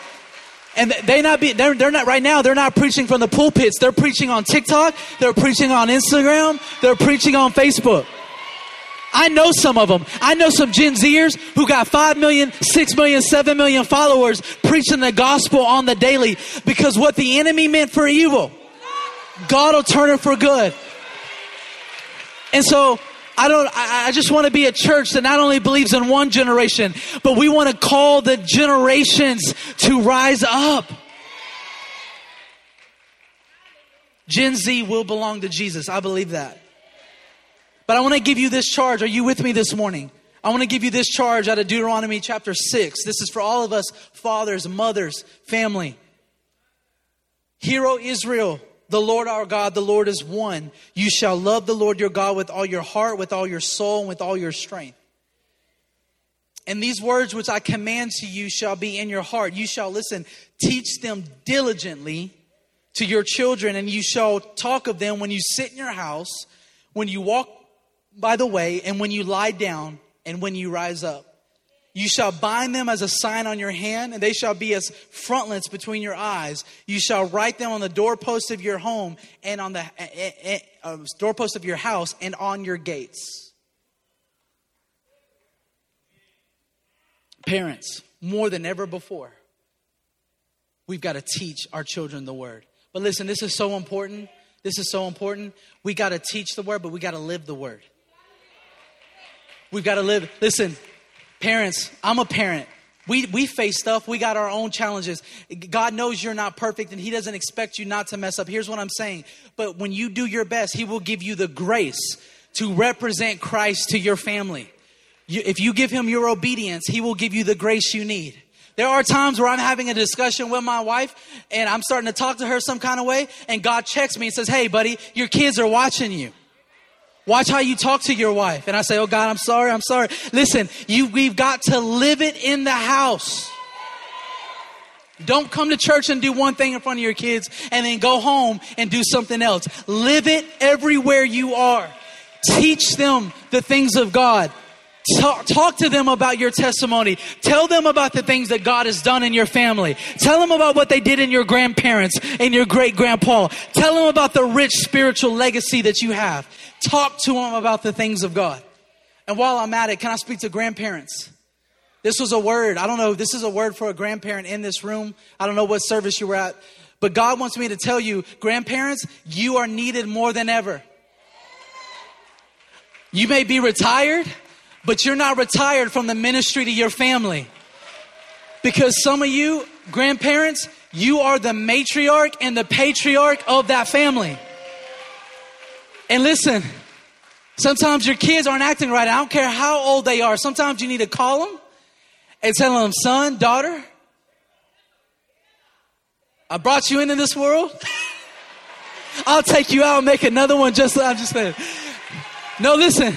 And they not be they're, they're not right now they're not preaching from the pulpits. They're preaching on TikTok, they're preaching on Instagram, they're preaching on Facebook. I know some of them. I know some Gen Zers who got 5 million, 6 million, 7 million followers preaching the gospel on the daily because what the enemy meant for evil, God will turn it for good. And so I don't, I just want to be a church that not only believes in one generation, but we want to call the generations to rise up. Gen Z will belong to Jesus. I believe that. But I want to give you this charge. Are you with me this morning? I want to give you this charge out of Deuteronomy chapter 6. This is for all of us fathers, mothers, family. Hear, O Israel, the Lord our God, the Lord is one. You shall love the Lord your God with all your heart, with all your soul, and with all your strength. And these words which I command to you shall be in your heart. You shall listen, teach them diligently to your children, and you shall talk of them when you sit in your house, when you walk by the way, and when you lie down and when you rise up. You shall bind them as a sign on your hand, and they shall be as frontlets between your eyes. You shall write them on the doorpost of your home and on the uh, uh, doorpost of your house and on your gates. Parents, more than ever before, we've got to teach our children the word. But listen, this is so important. This is so important. We got to teach the word, but we got to live the word. We've got to live. Listen, parents, I'm a parent. We, we face stuff. We got our own challenges. God knows you're not perfect and He doesn't expect you not to mess up. Here's what I'm saying. But when you do your best, He will give you the grace to represent Christ to your family. You, if you give Him your obedience, He will give you the grace you need. There are times where I'm having a discussion with my wife and I'm starting to talk to her some kind of way, and God checks me and says, Hey, buddy, your kids are watching you. Watch how you talk to your wife. And I say, Oh God, I'm sorry, I'm sorry. Listen, you, we've got to live it in the house. Don't come to church and do one thing in front of your kids and then go home and do something else. Live it everywhere you are. Teach them the things of God. Talk, talk, to them about your testimony. Tell them about the things that God has done in your family. Tell them about what they did in your grandparents and your great grandpa. Tell them about the rich spiritual legacy that you have. Talk to them about the things of God. And while I'm at it, can I speak to grandparents? This was a word. I don't know. This is a word for a grandparent in this room. I don't know what service you were at. But God wants me to tell you, grandparents, you are needed more than ever. You may be retired, but you're not retired from the ministry to your family. Because some of you, grandparents, you are the matriarch and the patriarch of that family. And listen, sometimes your kids aren't acting right. I don't care how old they are. Sometimes you need to call them and tell them, son, daughter, I brought you into this world. I'll take you out and make another one just I'm just saying. No, listen,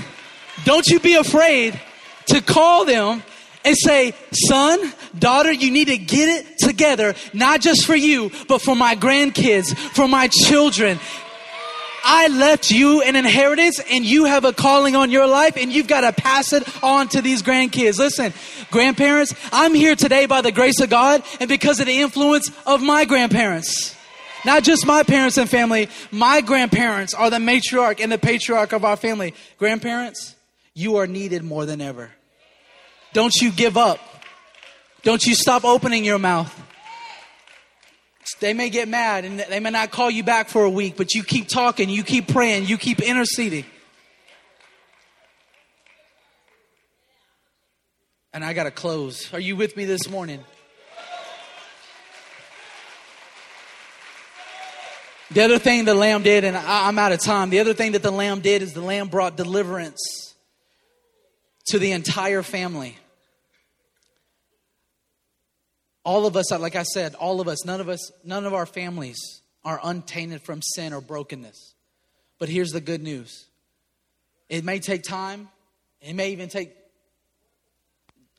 don't you be afraid to call them and say, son, daughter, you need to get it together, not just for you, but for my grandkids, for my children. I left you an inheritance and you have a calling on your life and you've got to pass it on to these grandkids. Listen, grandparents, I'm here today by the grace of God and because of the influence of my grandparents. Not just my parents and family, my grandparents are the matriarch and the patriarch of our family. Grandparents, you are needed more than ever. Don't you give up. Don't you stop opening your mouth. They may get mad and they may not call you back for a week, but you keep talking, you keep praying, you keep interceding. And I got to close. Are you with me this morning? The other thing the lamb did, and I, am out of time, the other thing that the lamb did is the lamb brought deliverance to the entire family. All of us, like I said, all of us, none of us, none of our families are untainted from sin or brokenness. But here's the good news it may take time, it may even take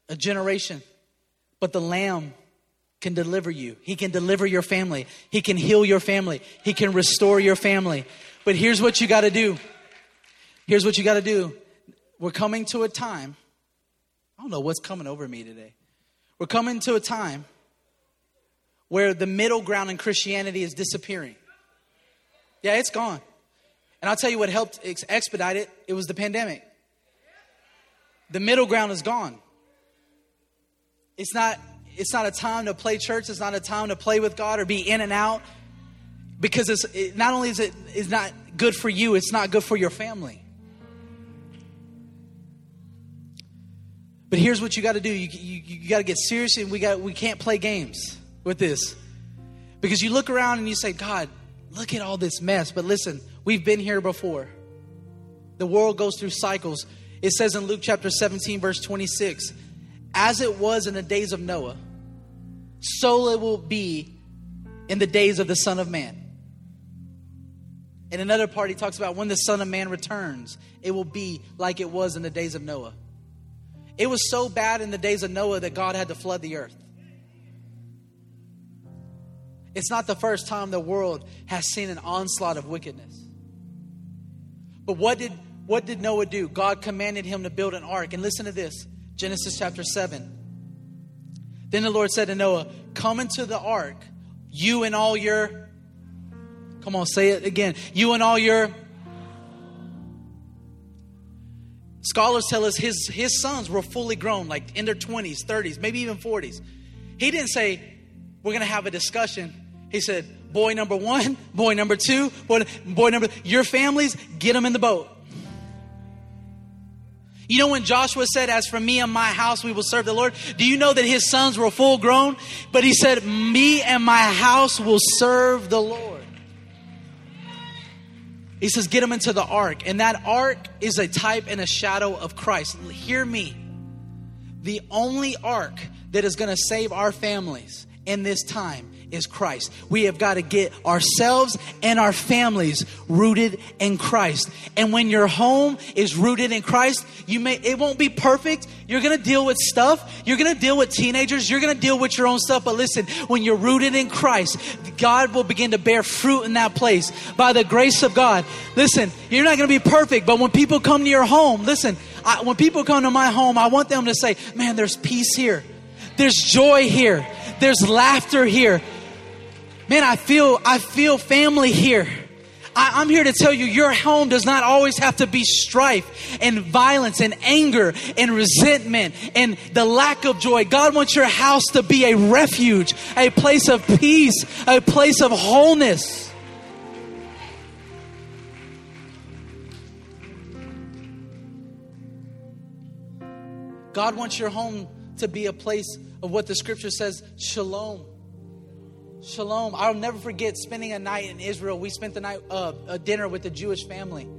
a generation, but the Lamb can deliver you. He can deliver your family. He can heal your family. He can restore your family. But here's what you got to do. Here's what you got to do. We're coming to a time. I don't know what's coming over me today. We're coming to a time where the middle ground in Christianity is disappearing. Yeah, it's gone. And I'll tell you what helped expedite it it was the pandemic. The middle ground is gone. It's not, it's not a time to play church, it's not a time to play with God or be in and out. Because it's it, not only is it is not good for you, it's not good for your family. But here's what you got to do: you, you, you got to get serious, and we got we can't play games with this because you look around and you say, God, look at all this mess. But listen, we've been here before. The world goes through cycles. It says in Luke chapter 17, verse 26, as it was in the days of Noah, so it will be in the days of the Son of Man. In another part, he talks about when the Son of Man returns, it will be like it was in the days of Noah. It was so bad in the days of Noah that God had to flood the earth. It's not the first time the world has seen an onslaught of wickedness. But what did what did Noah do? God commanded him to build an ark. And listen to this. Genesis chapter 7. Then the Lord said to Noah, Come into the ark, you and all your Come on, say it again. You and all your Scholars tell us his, his sons were fully grown, like in their 20s, 30s, maybe even 40s. He didn't say, We're going to have a discussion. He said, boy number one, boy number two, boy, boy number, your families, get them in the boat. You know when Joshua said, As for me and my house, we will serve the Lord? Do you know that his sons were full grown? But he said, Me and my house will serve the Lord. He says, Get them into the ark. And that ark is a type and a shadow of Christ. Hear me. The only ark that is going to save our families in this time is Christ. We have got to get ourselves and our families rooted in Christ. And when your home is rooted in Christ, you may it won't be perfect. You're going to deal with stuff. You're going to deal with teenagers. You're going to deal with your own stuff. But listen, when you're rooted in Christ, God will begin to bear fruit in that place by the grace of God. Listen, you're not going to be perfect, but when people come to your home, listen, I, when people come to my home, I want them to say, "Man, there's peace here. There's joy here. There's laughter here. Man, I feel, I feel family here. I, am here to tell you your home does not always have to be strife and violence and anger and resentment and the lack of joy. God wants your house to be a refuge, a place of peace, a place of wholeness. God wants your home to be a place of what the scripture says shalom. Shalom. I'll never forget spending a night in Israel. We spent the night uh, a dinner with a Jewish family,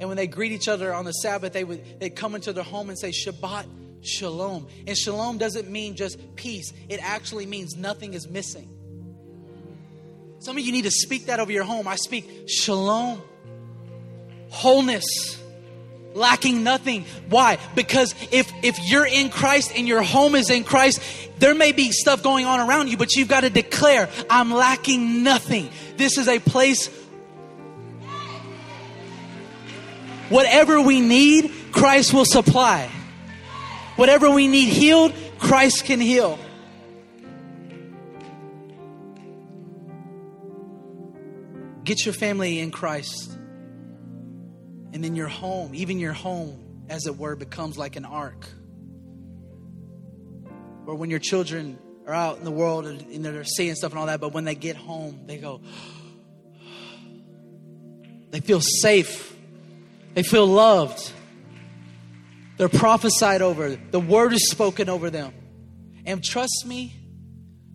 and when they greet each other on the Sabbath, they would they come into their home and say Shabbat Shalom. And Shalom doesn't mean just peace; it actually means nothing is missing. Some of you need to speak that over your home. I speak Shalom, wholeness lacking nothing. Why? Because if if you're in Christ and your home is in Christ, there may be stuff going on around you, but you've got to declare, I'm lacking nothing. This is a place whatever we need, Christ will supply. Whatever we need healed, Christ can heal. Get your family in Christ. And then your home, even your home, as it were, becomes like an ark. Or when your children are out in the world and they're seeing stuff and all that, but when they get home, they go, they feel safe, they feel loved. They're prophesied over. The word is spoken over them. And trust me,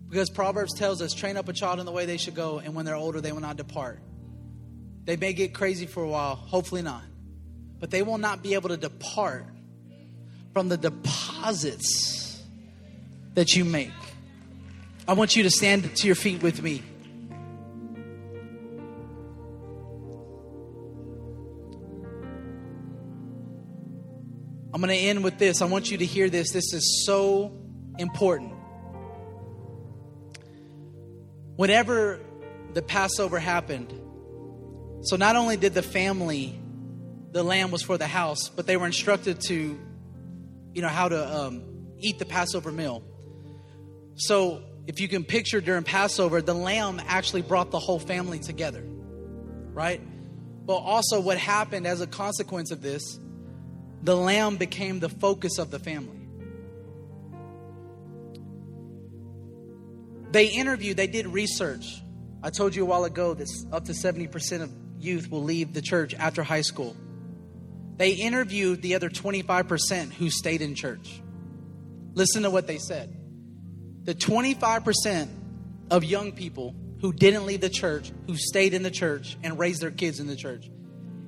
because Proverbs tells us, train up a child in the way they should go, and when they're older, they will not depart. They may get crazy for a while, hopefully not. But they will not be able to depart from the deposits that you make. I want you to stand to your feet with me. I'm going to end with this. I want you to hear this. This is so important. Whenever the Passover happened, so not only did the family, the lamb was for the house, but they were instructed to, you know, how to um, eat the Passover meal. So if you can picture during Passover, the lamb actually brought the whole family together, right? But also, what happened as a consequence of this, the lamb became the focus of the family. They interviewed, they did research. I told you a while ago that up to 70% of youth will leave the church after high school. They interviewed the other 25% who stayed in church. Listen to what they said. The 25% of young people who didn't leave the church, who stayed in the church and raised their kids in the church,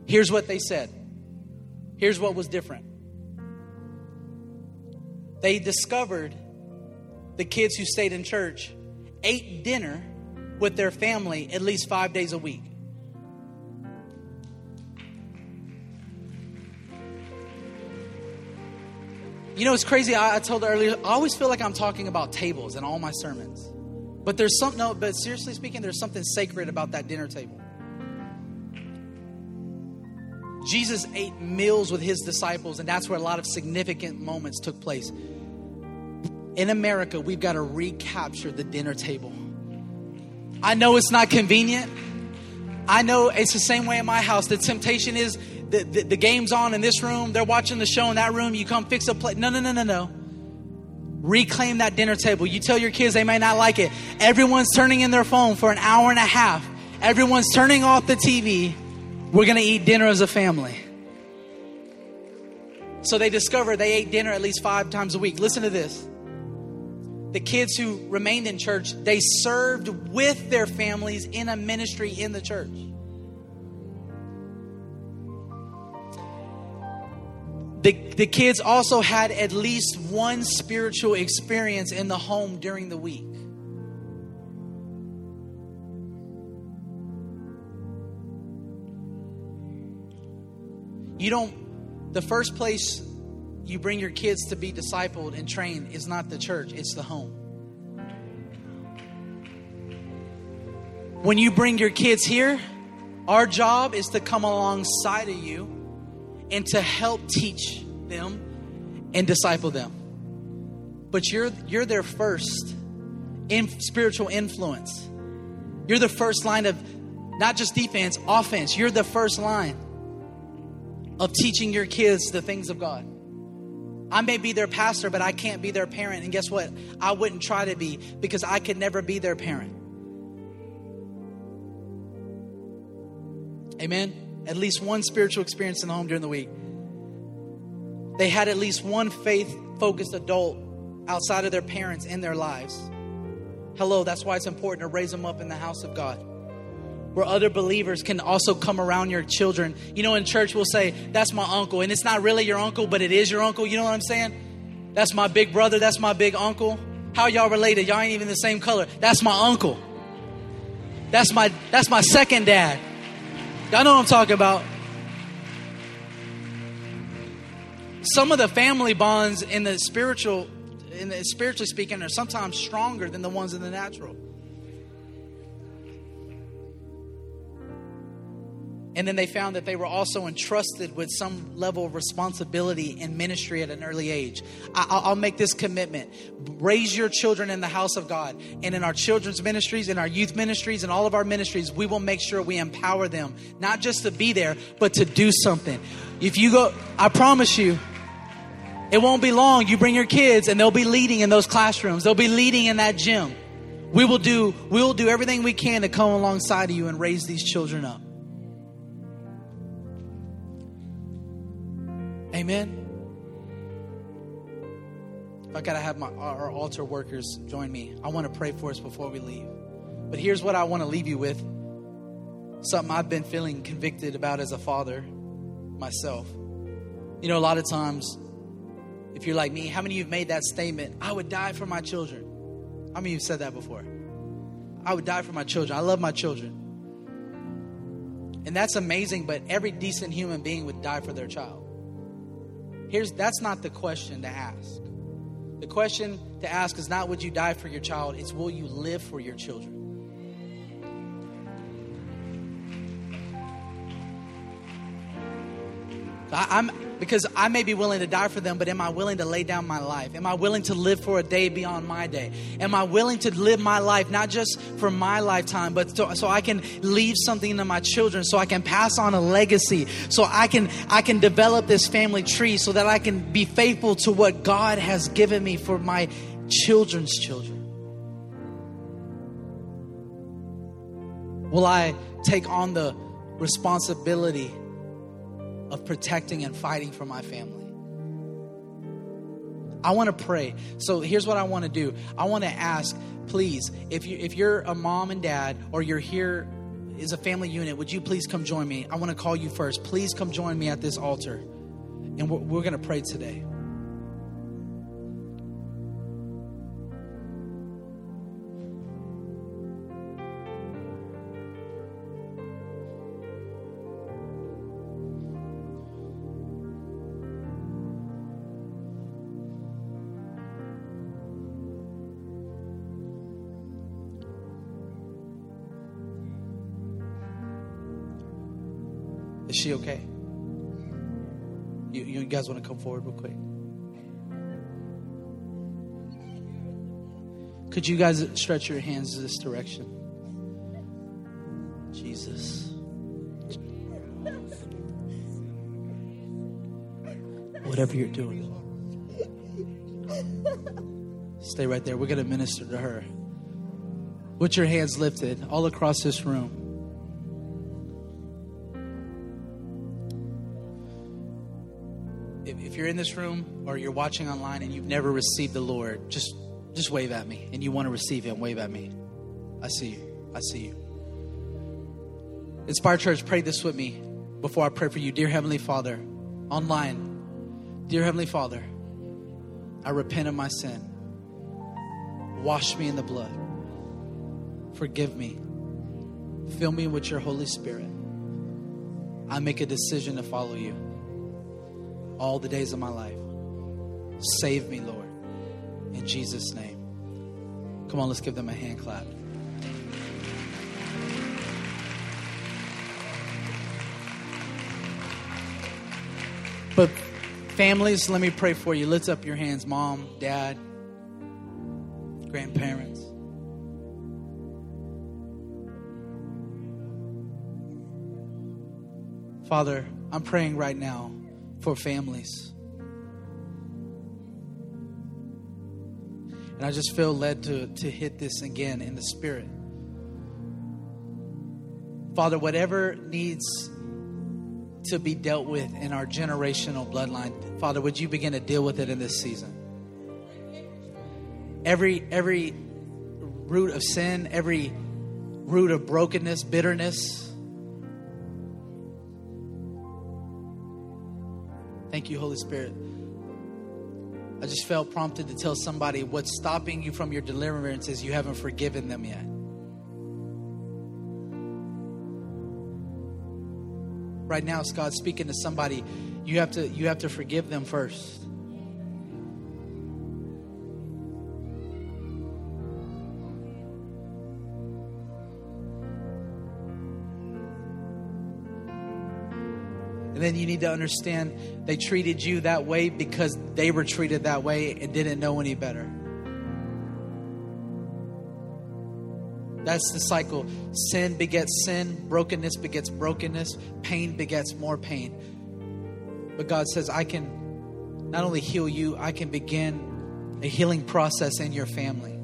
here's what they said. Here's what was different. They discovered the kids who stayed in church ate dinner with their family at least five days a week. You know, it's crazy. I, I told earlier, I always feel like I'm talking about tables in all my sermons. But there's something, no, but seriously speaking, there's something sacred about that dinner table. Jesus ate meals with his disciples, and that's where a lot of significant moments took place. In America, we've got to recapture the dinner table. I know it's not convenient. I know it's the same way in my house. The temptation is the, the, the, game's on in this room, they're watching the show in that room, you come fix a plate. No, no, no, no, no. Reclaim that dinner table. You tell your kids they may not like it. Everyone's turning in their phone for an hour and a half. Everyone's turning off the TV. We're going to eat dinner as a family. So they discovered they ate dinner at least five times a week. Listen to this. The kids who remained in church, they served with their families in a ministry in the church. The, the kids also had at least one spiritual experience in the home during the week. You don't, the first place you bring your kids to be discipled and trained is not the church, it's the home. When you bring your kids here, our job is to come alongside of you and to help teach them and disciple them. But you're you're their first in spiritual influence. You're the first line of not just defense, offense. You're the first line of teaching your kids the things of God. I may be their pastor, but I can't be their parent. And guess what? I wouldn't try to be because I could never be their parent. Amen at least one spiritual experience in the home during the week. They had at least one faith focused adult outside of their parents in their lives. Hello, that's why it's important to raise them up in the house of God. Where other believers can also come around your children. You know, in church, we'll say, That's my uncle. And it's not really your uncle, but it is your uncle. You know what I'm saying? That's my big brother. That's my big uncle. How y'all related? Y'all ain't even the same color. That's my uncle. That's my that's my second dad. Y'all know what I'm talking about. Some of the family bonds in the spiritual, in the spiritually speaking, are sometimes stronger than the ones in the natural. And then they found that they were also entrusted with some level of responsibility in ministry at an early age. I, will make this commitment raise your children in the house of God. And in our children's ministries, in our youth ministries, and all of our ministries, we will make sure we empower them, not just to be there, but to do something. If you go, I promise you, it won't be long. You bring your kids, and they'll be leading in those classrooms, they'll be leading in that gym. We will do, we will do everything we can to come alongside of you and raise these children up. Amen. I gotta have my our altar workers join me. I want to pray for us before we leave. But here's what I want to leave you with. Something I've been feeling convicted about as a father myself. You know, a lot of times, if you're like me, how many of you have made that statement? I would die for my children. How many of you have said that before? I would die for my children. I love my children. And that's amazing, but every decent human being would die for their child. Here's that's not the question to ask. The question to ask is not would you die for your child, it's will you live for your children? I, am because I may be willing to die for them, but am I willing to lay down my life? Am I willing to live for a day beyond my day? Am I willing to live my life not just for my lifetime, but so, so I can leave something to my children, so I can pass on a legacy, so I can I can develop this family tree, so that I can be faithful to what God has given me for my children's children. Will I take on the responsibility? Of protecting and fighting for my family. I want to pray. So here's what I want to do. I want to ask, please, if you if you're a mom and dad or you're here as a family unit, would you please come join me? I want to call you first. Please come join me at this altar, and we're, we're going to pray today. Is she okay? You, you guys want to come forward real quick? Could you guys stretch your hands this direction? Jesus. Whatever you're doing, stay right there. We're going to minister to her. With your hands lifted all across this room. In this room or you're watching online and you've never received the Lord, just just wave at me. And you want to receive Him, wave at me. I see you. I see you. Inspire Church, pray this with me before I pray for you. Dear Heavenly Father, online, dear Heavenly Father, I repent of my sin. Wash me in the blood. Forgive me. Fill me with your Holy Spirit. I make a decision to follow you all the days of my life. Save me, Lord. In Jesus' name. Come on, let's give them a hand clap. But families, let me pray for you. Lift up your hands, mom, dad, grandparents. Father, I'm praying right now for families. And I just feel led to, to hit this again in the spirit. Father, whatever needs to be dealt with in our generational bloodline, Father, would you begin to deal with it in this season? Every every root of sin, every root of brokenness, bitterness, Thank you, Holy Spirit. I just felt prompted to tell somebody what's stopping you from your deliverance is you haven't forgiven them yet. Right now, it's God speaking to somebody. You have to you have to forgive them first. And then you need to understand they treated you that way because they were treated that way and didn't know any better. That's the cycle. Sin begets sin, brokenness begets brokenness, pain begets more pain. But God says, I can not only heal you, I can begin a healing process in your family.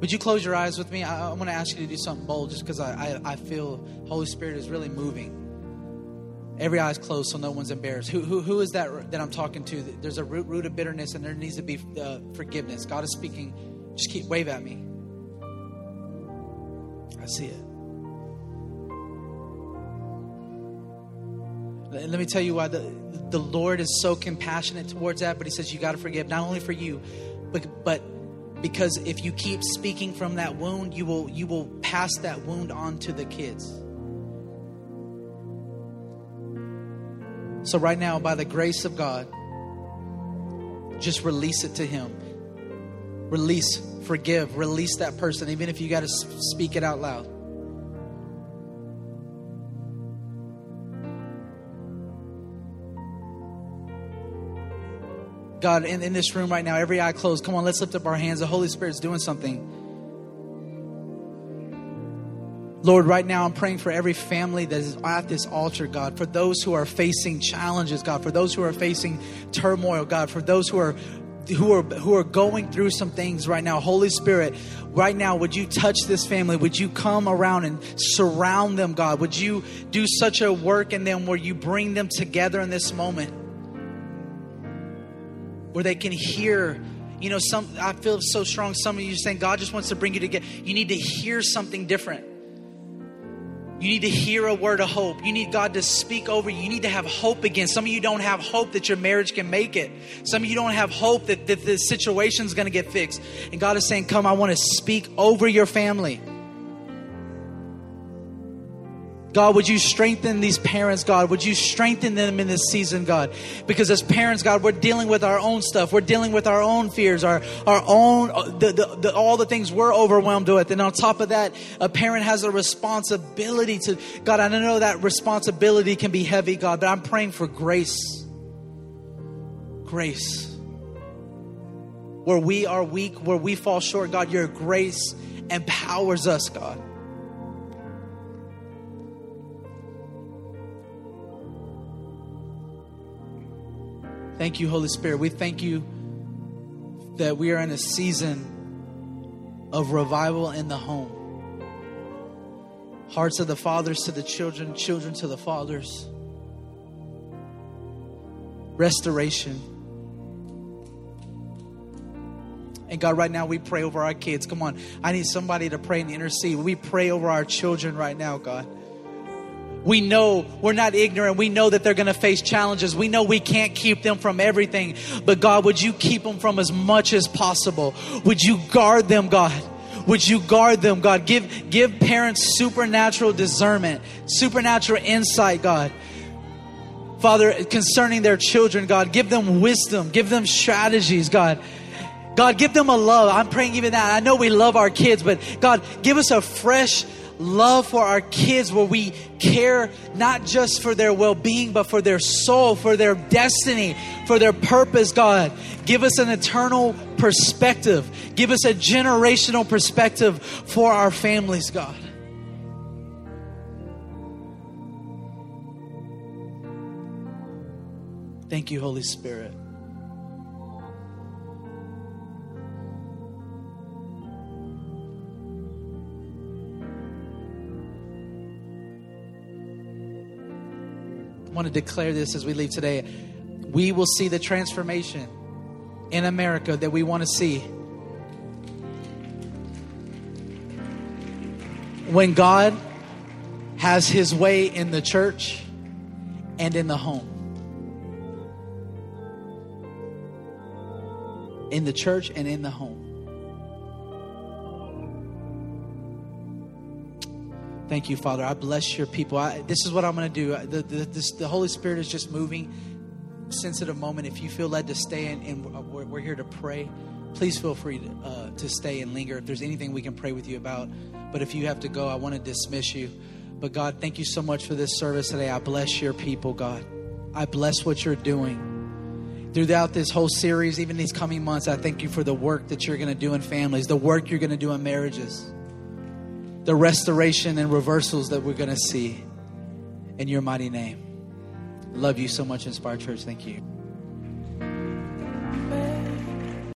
Would you close your eyes with me? I, I want to ask you to do something bold just because I, I, I feel Holy Spirit is really moving. Every eye's closed so no one's embarrassed. Who, who, who is that that I'm talking to? There's a root, root of bitterness and there needs to be uh, forgiveness. God is speaking. Just keep, wave at me. I see it. let me tell you why the, the Lord is so compassionate towards that, but He says you got to forgive, not only for you, but, but because if you keep speaking from that wound, you will, you will pass that wound on to the kids. So, right now, by the grace of God, just release it to Him. Release, forgive, release that person, even if you got to speak it out loud. God, in, in this room right now, every eye closed, come on, let's lift up our hands. The Holy Spirit's doing something. Lord, right now I'm praying for every family that is at this altar, God, for those who are facing challenges, God, for those who are facing turmoil, God, for those who are who are who are going through some things right now. Holy Spirit, right now, would you touch this family? Would you come around and surround them, God? Would you do such a work in them where you bring them together in this moment? Where they can hear you know some i feel so strong some of you saying god just wants to bring you together you need to hear something different you need to hear a word of hope. You need God to speak over you. You need to have hope again. Some of you don't have hope that your marriage can make it. Some of you don't have hope that, that the situation's going to get fixed. And God is saying, Come, I want to speak over your family. God, would you strengthen these parents, God? Would you strengthen them in this season, God? Because as parents, God, we're dealing with our own stuff. We're dealing with our own fears, our, our own, uh, the, the, the, all the things we're overwhelmed with. And on top of that, a parent has a responsibility to, God, I know that responsibility can be heavy, God, but I'm praying for grace. Grace. Where we are weak, where we fall short, God, your grace empowers us, God. Thank you, Holy Spirit. We thank you that we are in a season of revival in the home. Hearts of the fathers to the children, children to the fathers. Restoration. And God, right now we pray over our kids. Come on. I need somebody to pray and intercede. We pray over our children right now, God. We know we're not ignorant. We know that they're going to face challenges. We know we can't keep them from everything. But God, would you keep them from as much as possible? Would you guard them, God? Would you guard them, God? Give, give parents supernatural discernment, supernatural insight, God. Father, concerning their children, God, give them wisdom, give them strategies, God. God, give them a love. I'm praying even that. I know we love our kids, but God, give us a fresh love for our kids where we care not just for their well being, but for their soul, for their destiny, for their purpose, God. Give us an eternal perspective. Give us a generational perspective for our families, God. Thank you, Holy Spirit. Want to declare this as we leave today. We will see the transformation in America that we want to see. When God has his way in the church and in the home. In the church and in the home. Thank you, Father. I bless your people. I, this is what I'm going to do. The, the, this, the, Holy Spirit is just moving. Sensitive moment. If you feel led to stay and, and we're, we're, here to pray, please feel free to, uh, to stay and linger. If there's anything we can pray with you about, but if you have to go, I want to dismiss you. But God, thank you so much for this service today. I bless your people, God. I bless what you're doing. Throughout this whole series, even these coming months, I thank you for the work that you're going to do in families, the work you're going to do in marriages the restoration and reversals that we're going to see in your mighty name. Love you so much, Inspired Church. Thank you.